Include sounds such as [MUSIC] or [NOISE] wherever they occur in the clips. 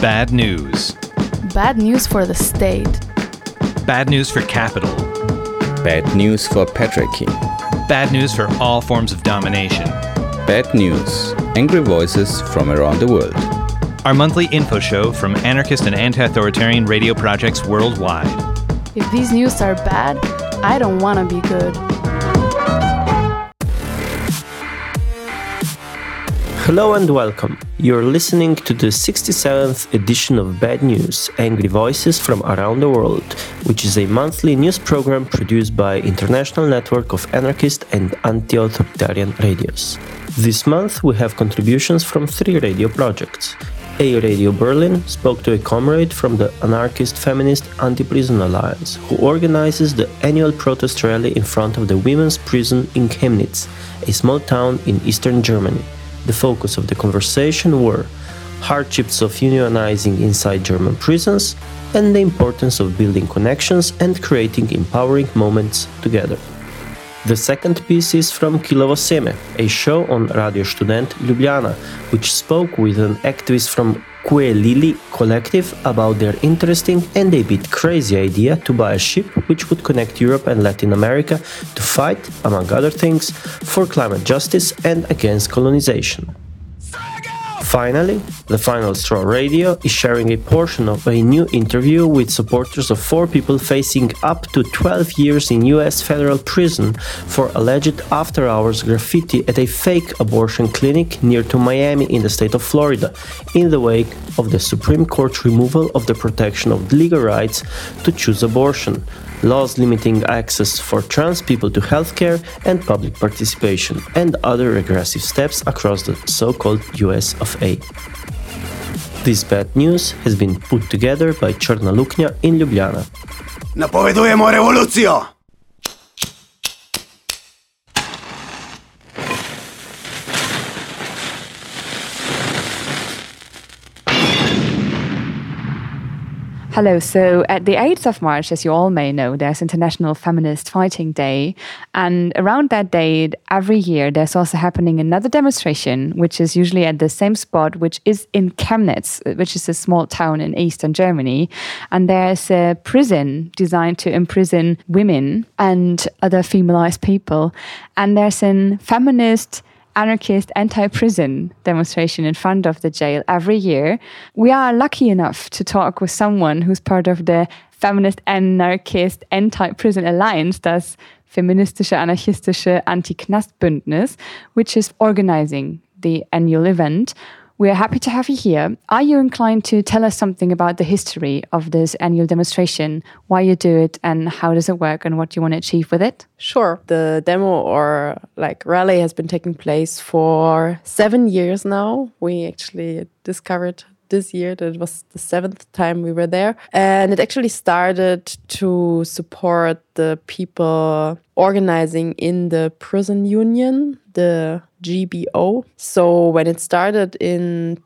Bad news. Bad news for the state. Bad news for capital. Bad news for patriarchy. Bad news for all forms of domination. Bad news. Angry voices from around the world. Our monthly info show from anarchist and anti authoritarian radio projects worldwide. If these news are bad, I don't want to be good. Hello and welcome. You're listening to the 67th edition of Bad News Angry Voices from Around the World, which is a monthly news program produced by International Network of Anarchist and Anti Authoritarian Radios. This month we have contributions from three radio projects. A Radio Berlin spoke to a comrade from the anarchist feminist Anti Prison Alliance, who organizes the annual protest rally in front of the women's prison in Chemnitz, a small town in eastern Germany. The focus of the conversation were hardships of unionizing inside German prisons and the importance of building connections and creating empowering moments together. The second piece is from Kilovo Seme, a show on Radio Študent Ljubljana, which spoke with an activist from Quelili collective about their interesting and a bit crazy idea to buy a ship which would connect Europe and Latin America to fight, among other things, for climate justice and against colonization. Finally, the Final Straw Radio is sharing a portion of a new interview with supporters of four people facing up to 12 years in US federal prison for alleged after hours graffiti at a fake abortion clinic near to Miami in the state of Florida, in the wake of the Supreme Court removal of the protection of legal rights to choose abortion laws limiting access for trans people to healthcare and public participation, and other regressive steps across the so called US of A. This bad news has been put together by Czarna Luknia in Ljubljana. Napovedujemo revolucijo! Hello. So, at the 8th of March, as you all may know, there's International Feminist Fighting Day. And around that date, every year, there's also happening another demonstration, which is usually at the same spot, which is in Chemnitz, which is a small town in eastern Germany. And there's a prison designed to imprison women and other feminized people. And there's a feminist anarchist anti-prison demonstration in front of the jail every year. We are lucky enough to talk with someone who's part of the feminist anarchist anti-prison alliance, das feministische anarchistische Anti-Knast-Bündnis, which is organizing the annual event. We are happy to have you here. Are you inclined to tell us something about the history of this annual demonstration, why you do it, and how does it work, and what you want to achieve with it? Sure. The demo or like rally has been taking place for seven years now. We actually discovered this year that it was the seventh time we were there. And it actually started to support the people organizing in the prison union, the GBO. So when it started in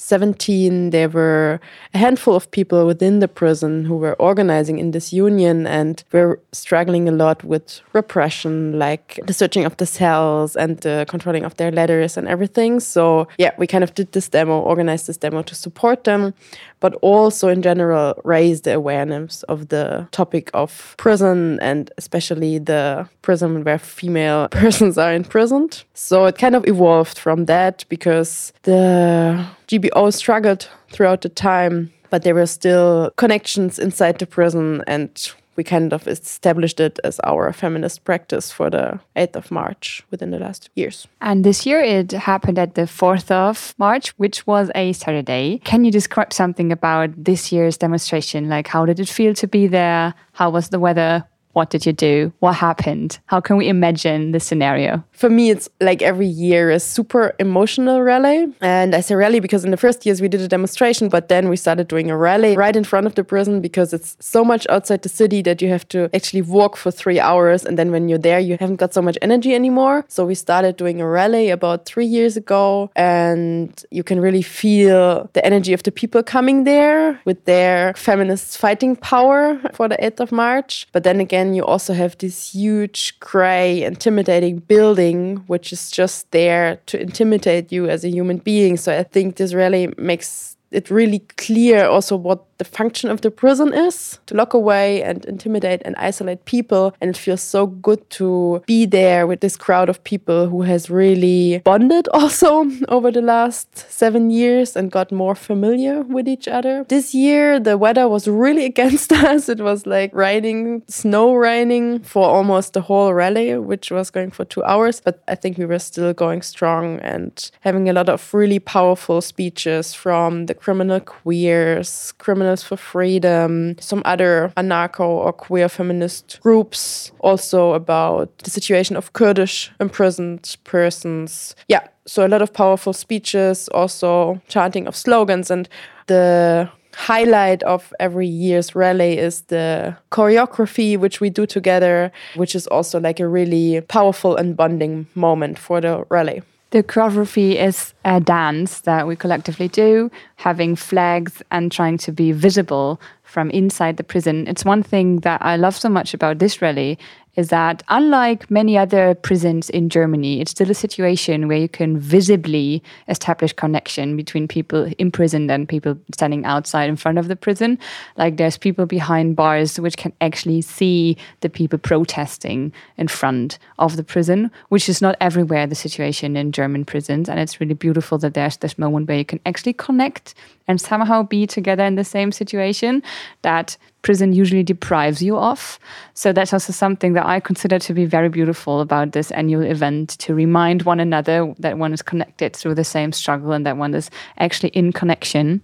2017, there were a handful of people within the prison who were organizing in this union and were struggling a lot with repression, like the searching of the cells and the controlling of their letters and everything. So yeah, we kind of did this demo, organized this demo to support them, but also in general raise the awareness of the topic of prison and especially the prison where female [LAUGHS] persons are imprisoned. So it kind of evolved from that because the GBO struggled throughout the time, but there were still connections inside the prison and we kind of established it as our feminist practice for the 8th of March within the last years. And this year it happened at the 4th of March, which was a Saturday. Can you describe something about this year's demonstration? Like, how did it feel to be there? How was the weather? What did you do? What happened? How can we imagine the scenario? For me, it's like every year a super emotional rally. And I say rally because in the first years we did a demonstration, but then we started doing a rally right in front of the prison because it's so much outside the city that you have to actually walk for three hours. And then when you're there, you haven't got so much energy anymore. So we started doing a rally about three years ago. And you can really feel the energy of the people coming there with their feminist fighting power [LAUGHS] for the 8th of March. But then again, again, you also have this huge, gray, intimidating building, which is just there to intimidate you as a human being. So I think this really makes it really clear also what the function of the prison is to lock away and intimidate and isolate people. And it feels so good to be there with this crowd of people who has really bonded [LAUGHS] also over the last seven years and got more familiar with each other. This year, the weather was really [LAUGHS] against us. It was like raining, snow raining for almost the whole rally, which was going for two hours. But I think we were still going strong and having a lot of really powerful speeches from the criminal queers, criminals for Freedom, some other anarcho or queer feminist groups, also about the situation of Kurdish imprisoned persons. Yeah, so a lot of powerful speeches, also chanting of slogans, and the highlight of every year's rally is the choreography which we do together which is also like a really powerful and bonding moment for the rally the choreography is a dance that we collectively do, having flags and trying to be visible from inside the prison. It's one thing that I love so much about this rally is that unlike many other prisons in Germany, it's still a situation where you can visibly establish connection between people imprisoned and people standing outside in front of the prison. Like there's people behind bars which can actually see the people protesting in front of the prison, which is not everywhere the situation in German prisons. And it's really beautiful that there's this moment where you can actually connect and somehow be together in the same situation that prison usually deprives you of. So that's also something that I consider to be very beautiful about this annual event to remind one another that one is connected through the same struggle and that one is actually in connection.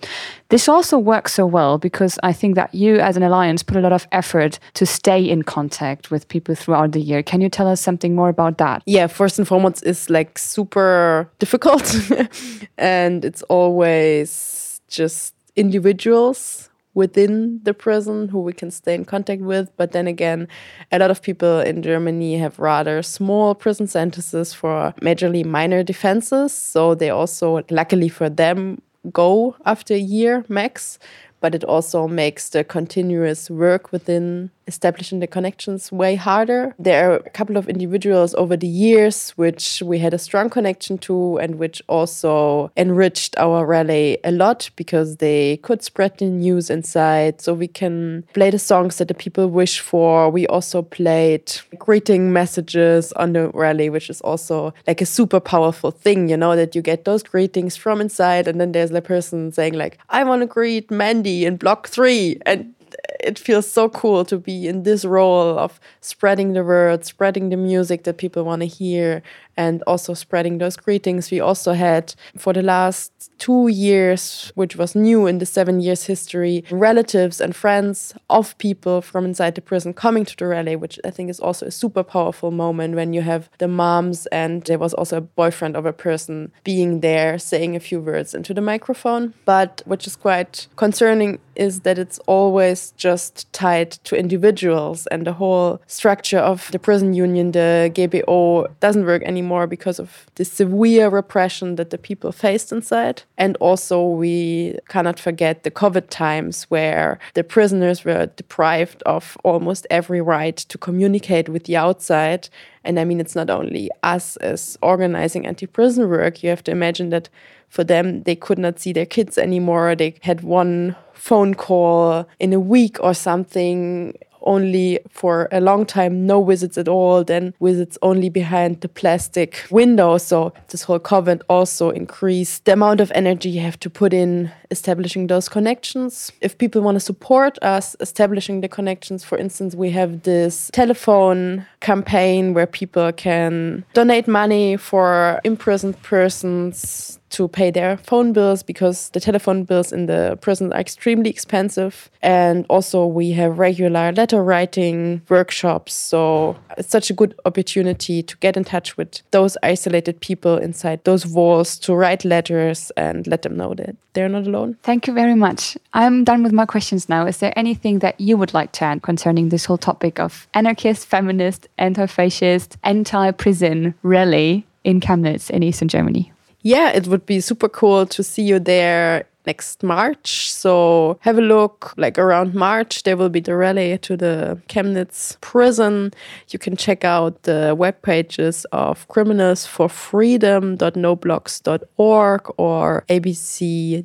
This also works so well because I think that you as an alliance put a lot of effort to stay in contact with people throughout the year. Can you tell us something more about that? Yeah, first and foremost is like super difficult [LAUGHS] and it's always just individuals within the prison who we can stay in contact with. But then again, a lot of people in Germany have rather small prison sentences for majorly minor defenses. So they also, luckily for them, go after a year max but it also makes the continuous work within establishing the connections way harder. There are a couple of individuals over the years which we had a strong connection to and which also enriched our rally a lot because they could spread the news inside. So we can play the songs that the people wish for. We also played greeting messages on the rally, which is also like a super powerful thing, you know, that you get those greetings from inside and then there's the person saying like, I want to greet Mandy in block three. And it feels so cool to be in this role of spreading the word, spreading the music that people want to hear, and also spreading those greetings. We also had, for the last two years, which was new in the seven years history, relatives and friends of people from inside the prison coming to the rally, which I think is also a super powerful moment when you have the moms and there was also a boyfriend of a person being there saying a few words into the microphone. But which is quite concerning is that it's always just tied to individuals and the whole structure of the prison union, the GBO, doesn't work anymore anymore because of the severe repression that the people faced inside. And also, we cannot forget the COVID times where the prisoners were deprived of almost every right to communicate with the outside. And I mean, it's not only us as organizing anti prison work, you have to imagine that for them, they could not see their kids anymore. They had one phone call in a week or something only for a long time no wizards at all, then wizards only behind the plastic window. So this whole COVID also increased the amount of energy you have to put in establishing those connections. If people want to support us establishing the connections, for instance, we have this telephone campaign where people can donate money for imprisoned persons to pay their phone bills because the telephone bills in the prison are extremely expensive. And also, we have regular letter writing workshops. So, it's such a good opportunity to get in touch with those isolated people inside those walls to write letters and let them know that they're not alone. Thank you very much. I'm done with my questions now. Is there anything that you would like to add concerning this whole topic of anarchist, feminist, anti fascist, anti prison rally in Chemnitz in Eastern Germany? yeah, it would be super cool to see you there next March. So have a look. Like around March, there will be the rally to the Chemnitz prison. You can check out the web pages of Criminals for Freedom.noblogs.org or abcdd.org.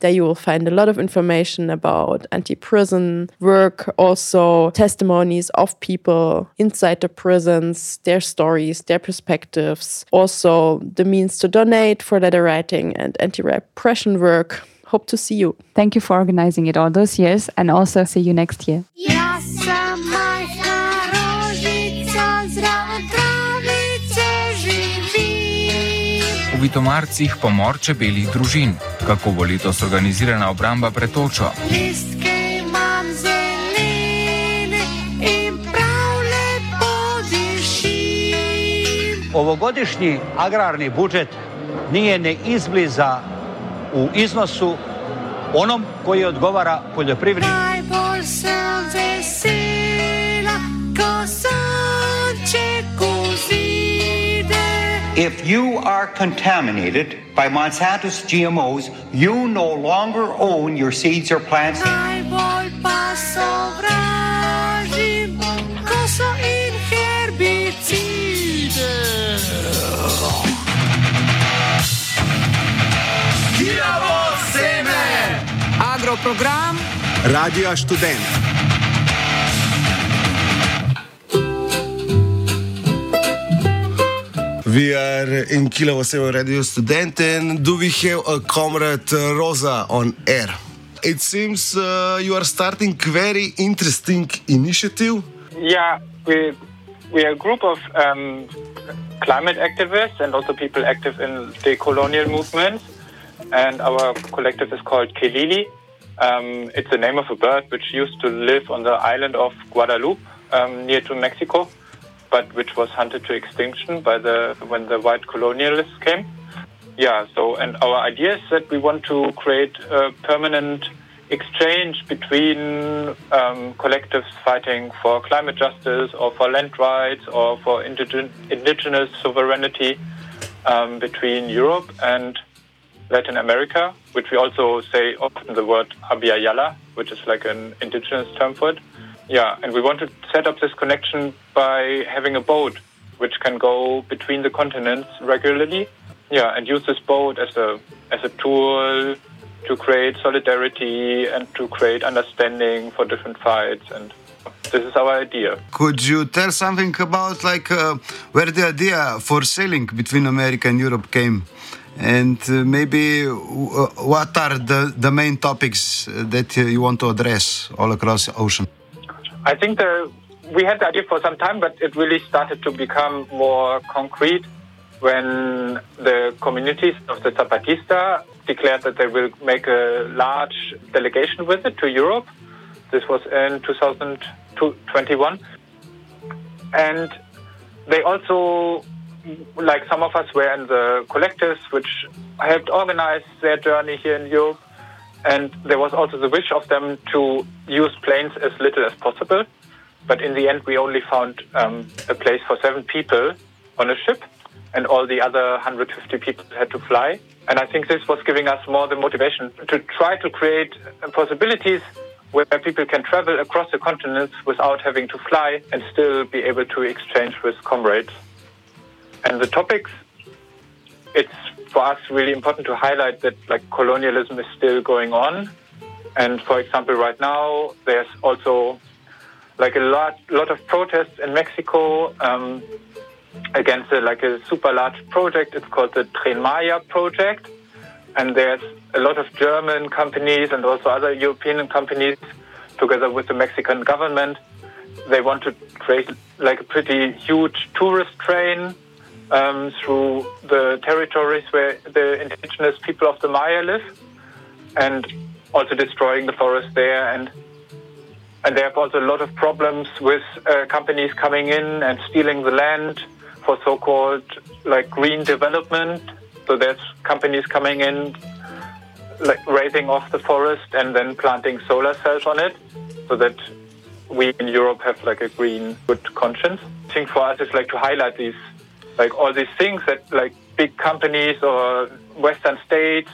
There you will find a lot of information about anti prison work, also testimonies of people inside the prisons, their stories, their perspectives, also the means to donate for letter writing and anti repression work. Hope to see you. Thank you for organizing it all those years and also see you next year. Ja V Vitomarcih pomor čebeljih družin. Kako bo letos organizirana obramba pred točo? Listke. Ovogodišnji agrarni budžet nije ne izbliza u iznosu onom koji odgovara poljoprivredi. Najbolj sem If you are contaminated by Monsanto's GMOs, you no longer own your seeds or plants. Najbolj pa sovražim, We are in Kilo Seven Radio Student and do we have a comrade uh, Rosa on air? It seems uh, you are starting very interesting initiative. Yeah, we we are a group of um, climate activists and also people active in the colonial movement. And our collective is called Kelili. Um, it's the name of a bird which used to live on the island of Guadeloupe, um, near to Mexico, but which was hunted to extinction by the when the white colonialists came. Yeah, so and our idea is that we want to create a permanent exchange between um, collectives fighting for climate justice or for land rights or for indigen- indigenous sovereignty um, between Europe and Latin America, which we also say often the word Abya which is like an indigenous term for it. Yeah, and we want to set up this connection by having a boat which can go between the continents regularly. Yeah, and use this boat as a as a tool to create solidarity and to create understanding for different fights and this is our idea. Could you tell something about like uh, where the idea for sailing between America and Europe came? And uh, maybe w- what are the, the main topics that uh, you want to address all across the ocean? I think the, we had the idea for some time, but it really started to become more concrete when the communities of the Zapatista declared that they will make a large delegation visit to Europe. This was in 2021. And they also, like some of us were in the collectives which helped organize their journey here in Europe. And there was also the wish of them to use planes as little as possible. But in the end, we only found um, a place for seven people on a ship, and all the other 150 people had to fly. And I think this was giving us more the motivation to try to create possibilities where people can travel across the continents without having to fly and still be able to exchange with comrades. And the topics, it's for us really important to highlight that like colonialism is still going on. And for example, right now there's also like a lot, lot of protests in Mexico um, against a, like a super large project. It's called the Tren Maya project, and there's a lot of German companies and also other European companies, together with the Mexican government, they want to create like a pretty huge tourist train um, through the territories where the indigenous people of the Maya live, and also destroying the forest there and and there are also a lot of problems with uh, companies coming in and stealing the land for so-called like green development. So there's companies coming in, like raising off the forest and then planting solar cells on it, so that we in Europe have like a green good conscience. I think for us it's like to highlight these, like all these things that like big companies or Western states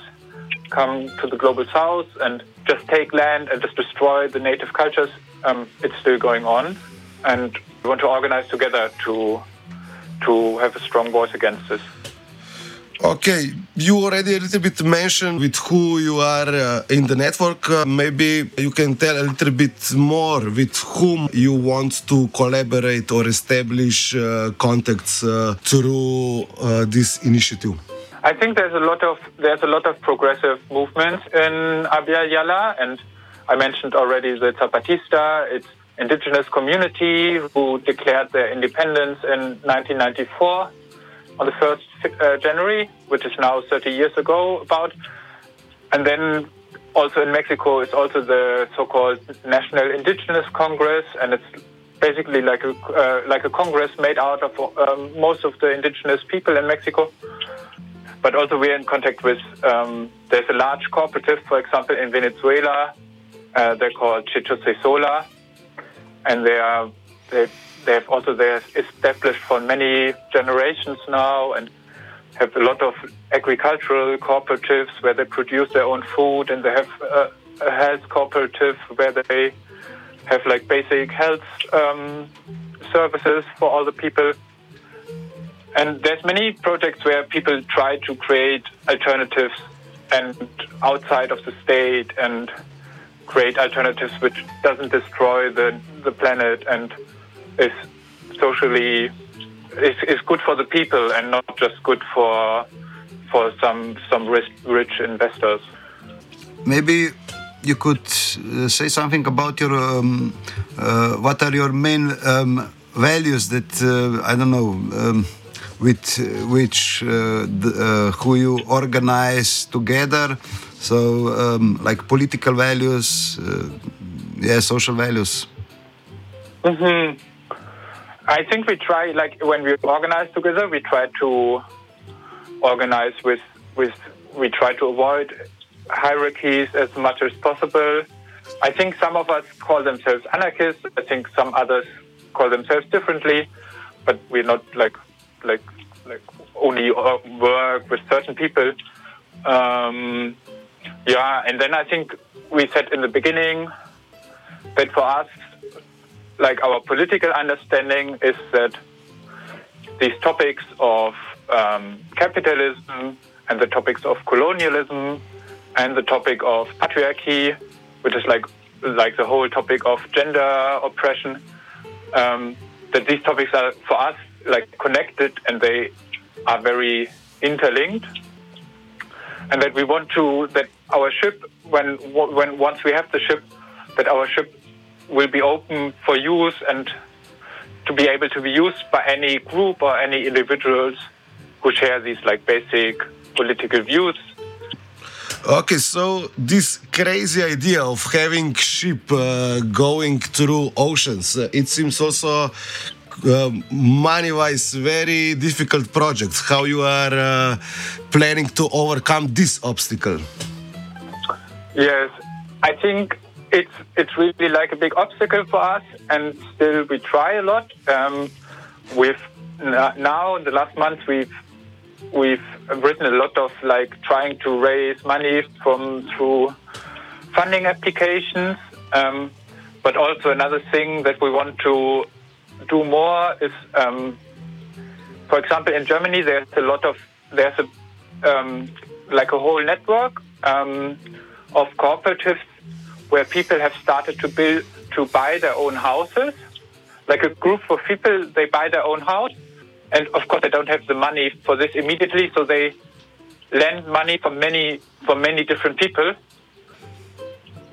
come to the global south and just take land and just destroy the native cultures, um, it's still going on. And we want to organize together to, to have a strong voice against this. Okay, you already a little bit mentioned with who you are uh, in the network. Uh, maybe you can tell a little bit more with whom you want to collaborate or establish uh, contacts uh, through uh, this initiative. I think there's a lot of there's a lot of progressive movements in Abya Yala, and I mentioned already the Zapatista. It's indigenous community who declared their independence in 1994 on the 1st uh, January, which is now 30 years ago about. And then also in Mexico it's also the so-called National Indigenous Congress, and it's basically like a uh, like a congress made out of um, most of the indigenous people in Mexico. But also we're in contact with um, there's a large cooperative, for example, in Venezuela. Uh, they're called Cecosesola, and they are they they have also they're established for many generations now and have a lot of agricultural cooperatives where they produce their own food and they have a, a health cooperative where they have like basic health um, services for all the people. And there's many projects where people try to create alternatives and outside of the state and create alternatives which doesn't destroy the, the planet and is socially is, is good for the people and not just good for for some some rich, rich investors. Maybe you could uh, say something about your um, uh, what are your main um, values that uh, I don't know um, with which uh, the, uh, who you organize together. So um, like political values, uh, yeah, social values. Mm-hmm. I think we try, like when we organize together, we try to organize with, with, we try to avoid hierarchies as much as possible. I think some of us call themselves anarchists. I think some others call themselves differently, but we're not like, like, like only work with certain people. Um, yeah, and then I think we said in the beginning that for us, like our political understanding is that these topics of um, capitalism and the topics of colonialism and the topic of patriarchy, which is like like the whole topic of gender oppression, um, that these topics are for us like connected and they are very interlinked, and that we want to that our ship when when once we have the ship, that our ship will be open for use and to be able to be used by any group or any individuals who share these like basic political views. Okay, so this crazy idea of having ship uh, going through oceans, uh, it seems also uh, money-wise very difficult project. How you are uh, planning to overcome this obstacle? Yes, I think it's it's really like a big obstacle for us, and still we try a lot. Um, now in the last month we've we've written a lot of like trying to raise money from through funding applications. Um, but also another thing that we want to do more is, um, for example, in Germany there's a lot of there's a um, like a whole network um, of cooperatives where people have started to build to buy their own houses. Like a group of people, they buy their own house, and of course they don't have the money for this immediately, so they lend money from many from many different people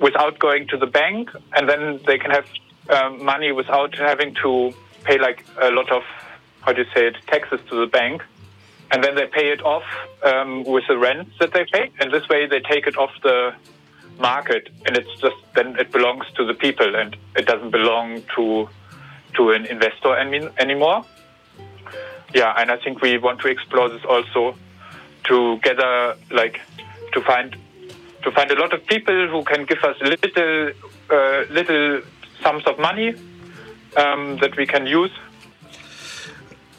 without going to the bank, and then they can have um, money without having to pay like a lot of how do you say it taxes to the bank, and then they pay it off um, with the rent that they pay, and this way they take it off the market, and it's just then it belongs to the people, and it doesn't belong to to an investor any, anymore. Yeah, and I think we want to explore this also to gather like to find to find a lot of people who can give us little uh, little sums of money um, that we can use.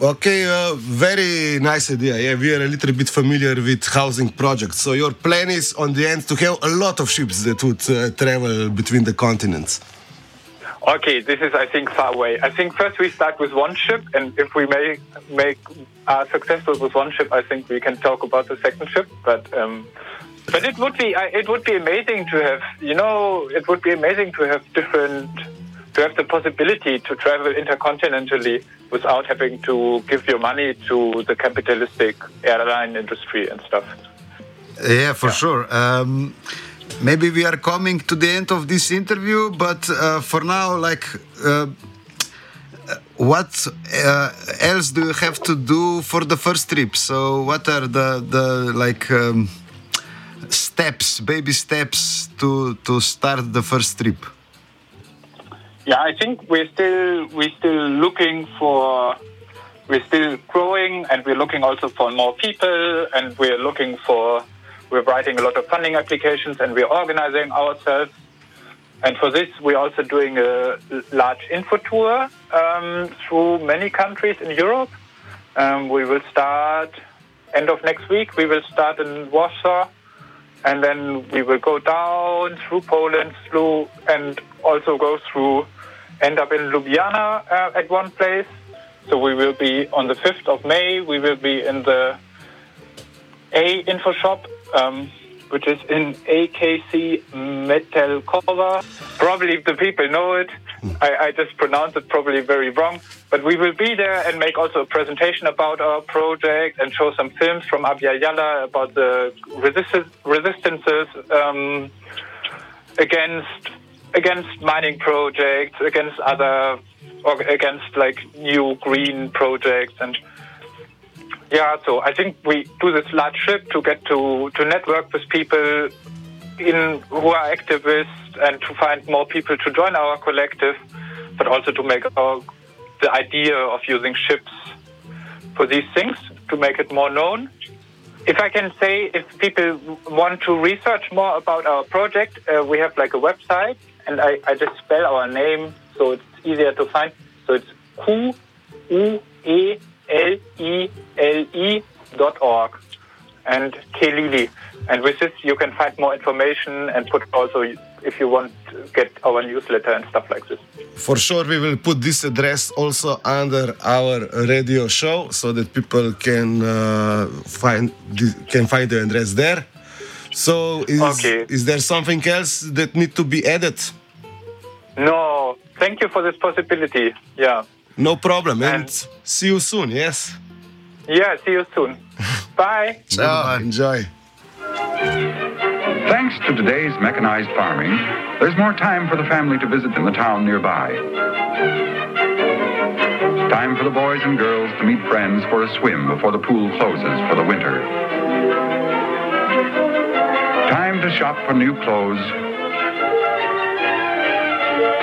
Okay, uh, very nice idea. Yeah, we are a little bit familiar with housing projects. So your plan is on the end to have a lot of ships that would uh, travel between the continents. Okay, this is, I think, far away. I think first we start with one ship, and if we may make are successful with one ship, I think we can talk about the second ship. But um, but it would be I- it would be amazing to have you know it would be amazing to have different to have the possibility to travel intercontinentally without having to give your money to the capitalistic airline industry and stuff. Yeah, for sure. Um, maybe we are coming to the end of this interview, but uh, for now, like, uh, what uh, else do you have to do for the first trip? So, what are the the like um, steps, baby steps to to start the first trip? Yeah, I think we're still we're still looking for we're still growing and we're looking also for more people and we're looking for we're writing a lot of funding applications and we're organizing ourselves. And for this, we're also doing a large info tour um, through many countries in Europe. Um, we will start end of next week. We will start in Warsaw, and then we will go down through Poland, through and also go through, end up in Ljubljana uh, at one place. So we will be on the 5th of May. We will be in the A info shop, um, which is in AKC Metelkova. Probably the people know it. I, I just pronounced it probably very wrong. But we will be there and make also a presentation about our project and show some films from Abya Yala about the resist- resistances um, against against mining projects, against other, or against like new green projects and yeah, so I think we do this large trip to get to, to network with people in who are activists and to find more people to join our collective, but also to make our, the idea of using ships for these things to make it more known. If I can say, if people want to research more about our project, uh, we have like a website, and I, I just spell our name so it's easier to find. So it's Q U E L E L E dot org and Quelili. And with this, you can find more information and put also if you want to get our newsletter and stuff like this. For sure, we will put this address also under our radio show so that people can uh, find the, can find the address there. So, is, Okay. is there something else that need to be added? No, thank you for this possibility. Yeah. No problem, and, see you soon. Yes. Yeah, see you soon. [LAUGHS] Bye. Ciao. Enjoy. Thanks to today's mechanized farming, there's more time for the family to visit in the town nearby. Time for the boys and girls to meet friends for a swim before the pool closes for the winter. Time to shop for new clothes,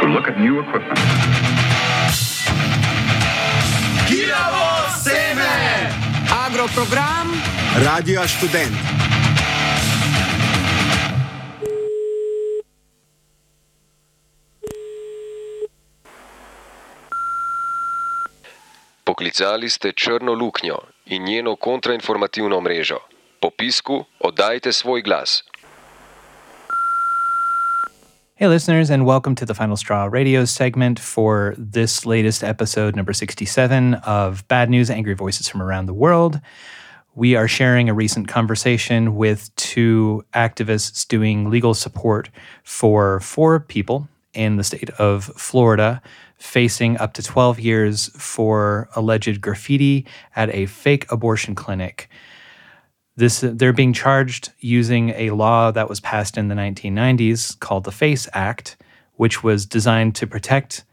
to look at new equipment. Kilovo seme! Agroprogram Radio študent. Ste Črno luknjo in njeno kontrainformativno mrežo. Po pisku oddajte svoj glas. Hey, listeners, and welcome to the Final Straw radio segment for this latest episode, number 67 of Bad News Angry Voices from Around the World. We are sharing a recent conversation with two activists doing legal support for four people in the state of Florida facing up to 12 years for alleged graffiti at a fake abortion clinic. This they're being charged using a law that was passed in the 1990s called the FACE Act, which was designed to protect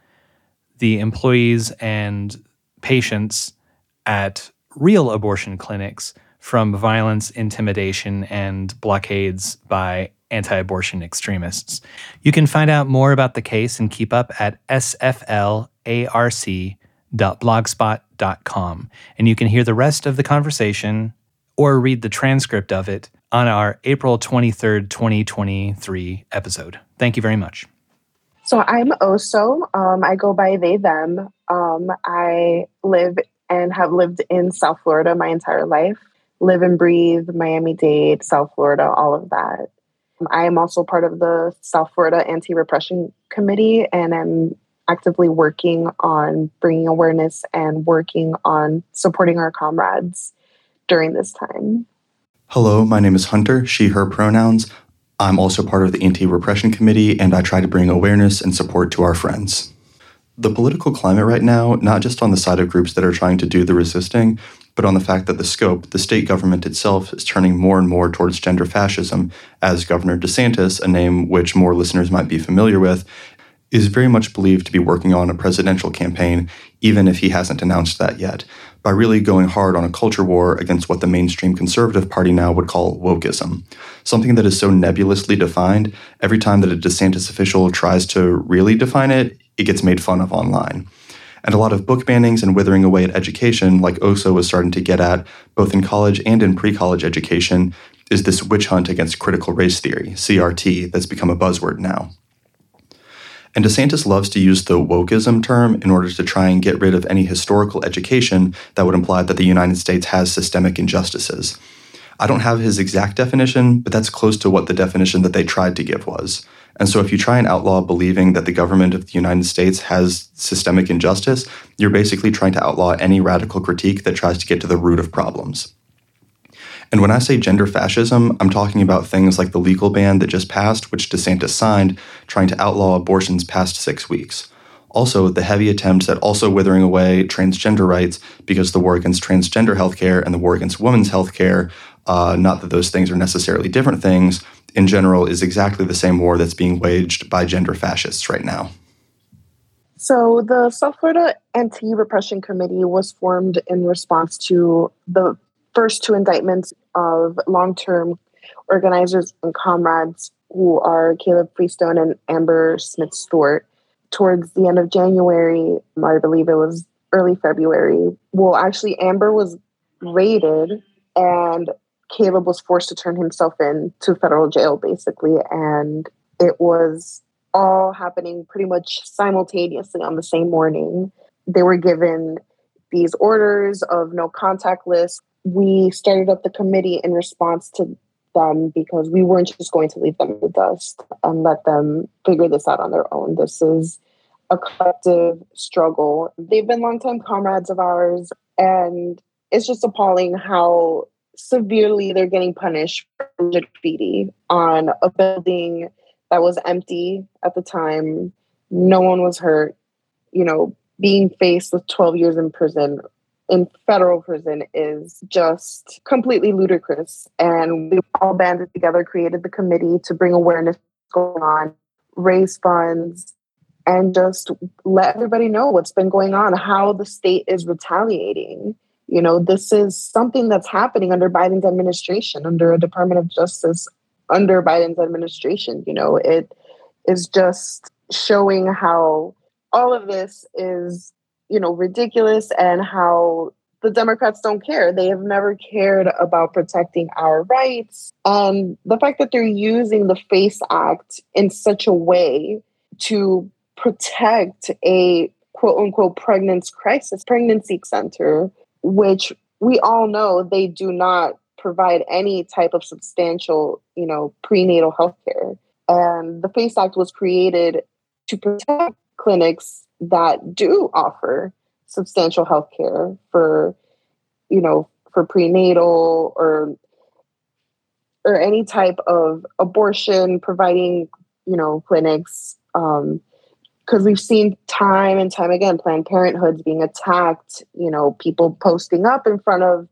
the employees and patients at real abortion clinics from violence, intimidation, and blockades by anti abortion extremists. You can find out more about the case and keep up at sflarc.blogspot.com. And you can hear the rest of the conversation or read the transcript of it on our April 23rd, 2023 episode. Thank you very much. So I'm Oso. Um, I go by they, them. Um, I live and have lived in South Florida my entire life. Live and breathe Miami Dade, South Florida, all of that. I am also part of the South Florida Anti Repression Committee and I'm actively working on bringing awareness and working on supporting our comrades during this time. Hello, my name is Hunter, she, her pronouns. I'm also part of the Anti Repression Committee, and I try to bring awareness and support to our friends. The political climate right now, not just on the side of groups that are trying to do the resisting, but on the fact that the scope, the state government itself, is turning more and more towards gender fascism, as Governor DeSantis, a name which more listeners might be familiar with, is very much believed to be working on a presidential campaign, even if he hasn't announced that yet, by really going hard on a culture war against what the mainstream conservative party now would call wokeism. Something that is so nebulously defined, every time that a DeSantis official tries to really define it, it gets made fun of online. And a lot of book bannings and withering away at education, like OSO was starting to get at, both in college and in pre college education, is this witch hunt against critical race theory, CRT, that's become a buzzword now. And DeSantis loves to use the wokeism term in order to try and get rid of any historical education that would imply that the United States has systemic injustices. I don't have his exact definition, but that's close to what the definition that they tried to give was. And so if you try and outlaw believing that the government of the United States has systemic injustice, you're basically trying to outlaw any radical critique that tries to get to the root of problems. And when I say gender fascism, I'm talking about things like the legal ban that just passed, which DeSantis signed, trying to outlaw abortions past six weeks. Also, the heavy attempts at also withering away transgender rights because the war against transgender healthcare and the war against women's healthcare, uh, not that those things are necessarily different things, in general is exactly the same war that's being waged by gender fascists right now. So, the South Florida Anti Repression Committee was formed in response to the first two indictments of long term organizers and comrades who are Caleb Freestone and Amber Smith Stewart. Towards the end of January, I believe it was early February, well, actually, Amber was raided and Caleb was forced to turn himself in to federal jail, basically. And it was all happening pretty much simultaneously on the same morning. They were given these orders of no contact list. We started up the committee in response to them because we weren't just going to leave them in the dust and let them figure this out on their own. This is a collective struggle. They've been longtime comrades of ours, and it's just appalling how severely they're getting punished for graffiti on a building that was empty at the time. No one was hurt. You know, being faced with 12 years in prison in federal prison is just completely ludicrous. And we all banded together, created the committee to bring awareness going on, raise funds, and just let everybody know what's been going on, how the state is retaliating. You know, this is something that's happening under Biden's administration, under a Department of Justice, under Biden's administration. You know, it is just showing how all of this is, you know, ridiculous and how the Democrats don't care. They have never cared about protecting our rights. And the fact that they're using the FACE Act in such a way to protect a quote unquote pregnancy crisis, pregnancy center which we all know they do not provide any type of substantial, you know, prenatal health care. And the FACE Act was created to protect clinics that do offer substantial health care for, you know, for prenatal or or any type of abortion providing, you know, clinics. Um, because we've seen time and time again Planned Parenthoods being attacked, you know, people posting up in front of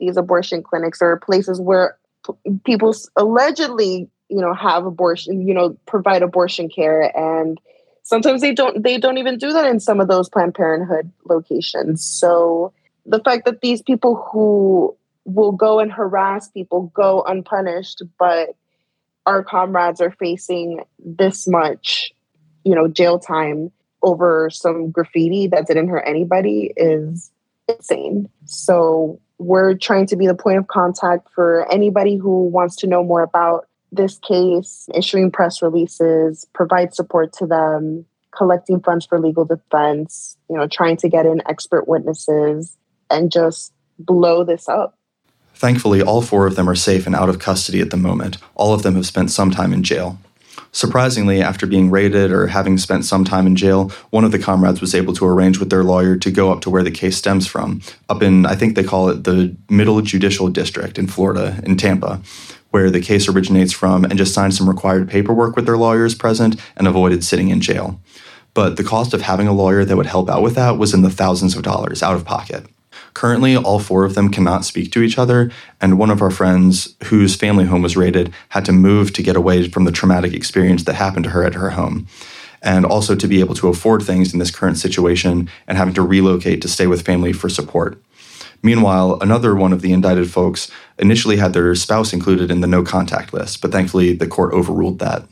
these abortion clinics or places where p- people allegedly, you know, have abortion, you know, provide abortion care and sometimes they don't they don't even do that in some of those Planned Parenthood locations. So the fact that these people who will go and harass people go unpunished, but our comrades are facing this much you know, jail time over some graffiti that didn't hurt anybody is insane. So we're trying to be the point of contact for anybody who wants to know more about this case, issuing press releases, provide support to them, collecting funds for legal defense, you know, trying to get in expert witnesses. and just blow this up. Thankfully, all four of them are safe and out of custody at the moment. All of them have spent some time in jail. Surprisingly, after being raided or having spent some time in jail, one of the comrades was able to arrange with their lawyer to go up to where the case stems from, up in, I think they call it the Middle Judicial District in Florida, in Tampa, where the case originates from, and just signed some required paperwork with their lawyers present and avoided sitting in jail. But the cost of having a lawyer that would help out with that was in the thousands of dollars out of pocket. Currently, all four of them cannot speak to each other, and one of our friends, whose family home was raided, had to move to get away from the traumatic experience that happened to her at her home. And also to be able to afford things in this current situation and having to relocate to stay with family for support. Meanwhile, another one of the indicted folks initially had their spouse included in the no contact list, but thankfully the court overruled that.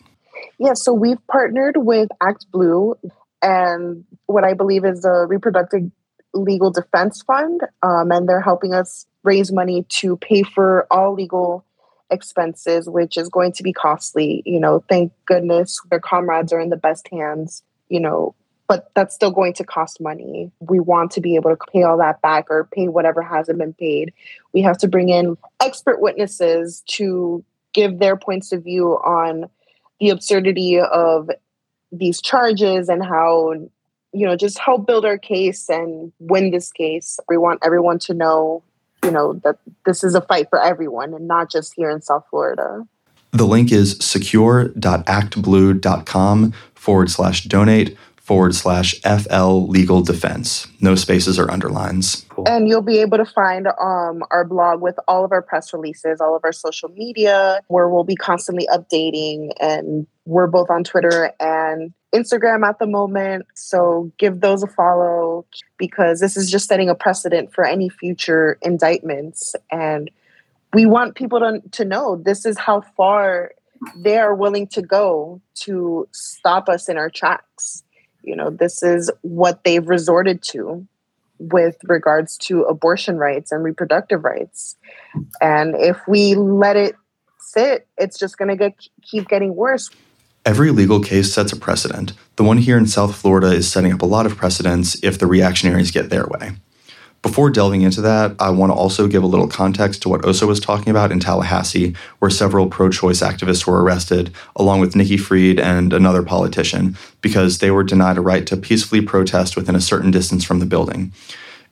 Yeah, so we've partnered with Act Blue and what I believe is a reproductive legal defense fund, um, and they're helping us raise money to pay for all legal expenses, which is going to be costly. You know, thank goodness their comrades are in the best hands. You know, but that's still going to cost money. We want to be able to pay all that back or pay whatever hasn't been paid. We have to bring in expert witnesses to give their points of view on the absurdity of these charges and how you know just help build our case and win this case. We want everyone to know you know that this is a fight for everyone and not just here in south florida. The link is secure.actblue.com forward slash donate forward slash FL legal defense. No spaces or underlines. Cool. And you'll be able to find um, our blog with all of our press releases, all of our social media, where we'll be constantly updating. And we're both on Twitter and Instagram at the moment. So give those a follow because this is just setting a precedent for any future indictments. And we want people to, to know this is how far they are willing to go to stop us in our tracks you know this is what they've resorted to with regards to abortion rights and reproductive rights and if we let it sit it's just going to get keep getting worse Every legal case sets a precedent. The one here in South Florida is setting up a lot of precedents if the reactionaries get their way. Before delving into that, I want to also give a little context to what Osa was talking about in Tallahassee, where several pro choice activists were arrested, along with Nikki Fried and another politician, because they were denied a right to peacefully protest within a certain distance from the building.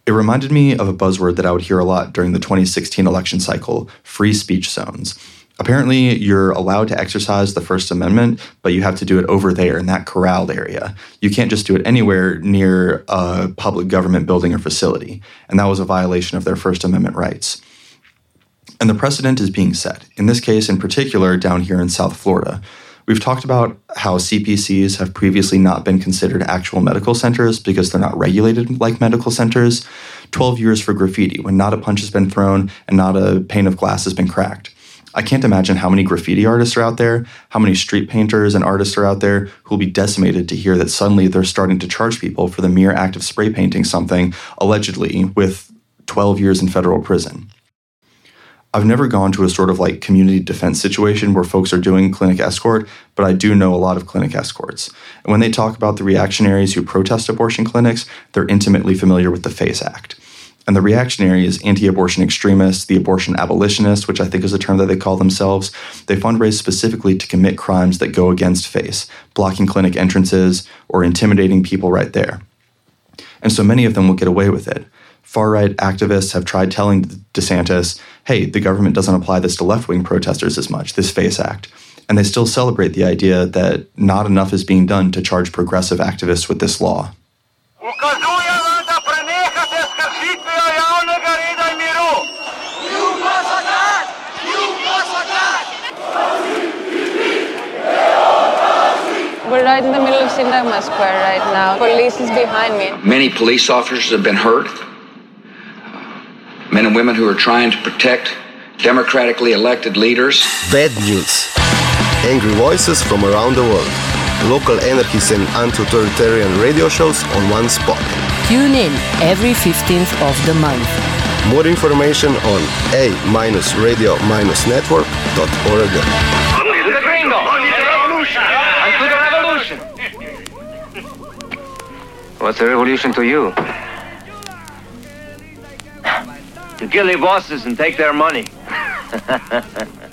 It reminded me of a buzzword that I would hear a lot during the 2016 election cycle free speech zones. Apparently, you're allowed to exercise the First Amendment, but you have to do it over there in that corralled area. You can't just do it anywhere near a public government building or facility. And that was a violation of their First Amendment rights. And the precedent is being set, in this case in particular, down here in South Florida. We've talked about how CPCs have previously not been considered actual medical centers because they're not regulated like medical centers. 12 years for graffiti when not a punch has been thrown and not a pane of glass has been cracked. I can't imagine how many graffiti artists are out there, how many street painters and artists are out there who will be decimated to hear that suddenly they're starting to charge people for the mere act of spray painting something, allegedly, with 12 years in federal prison. I've never gone to a sort of like community defense situation where folks are doing clinic escort, but I do know a lot of clinic escorts. And when they talk about the reactionaries who protest abortion clinics, they're intimately familiar with the FACE Act. And the reactionary is anti abortion extremists, the abortion abolitionists, which I think is a term that they call themselves. They fundraise specifically to commit crimes that go against FACE, blocking clinic entrances or intimidating people right there. And so many of them will get away with it. Far right activists have tried telling DeSantis, hey, the government doesn't apply this to left wing protesters as much, this FACE Act. And they still celebrate the idea that not enough is being done to charge progressive activists with this law. We're right in the middle of Syntagma Square right now. Police is behind me. Many police officers have been hurt. Men and women who are trying to protect democratically elected leaders. Bad news. Angry voices from around the world. Local anarchist and anti-authoritarian radio shows on one spot. Tune in every 15th of the month. More information on a-radio-network.org. What's a revolution to you? to kill the bosses and take their money. [LAUGHS]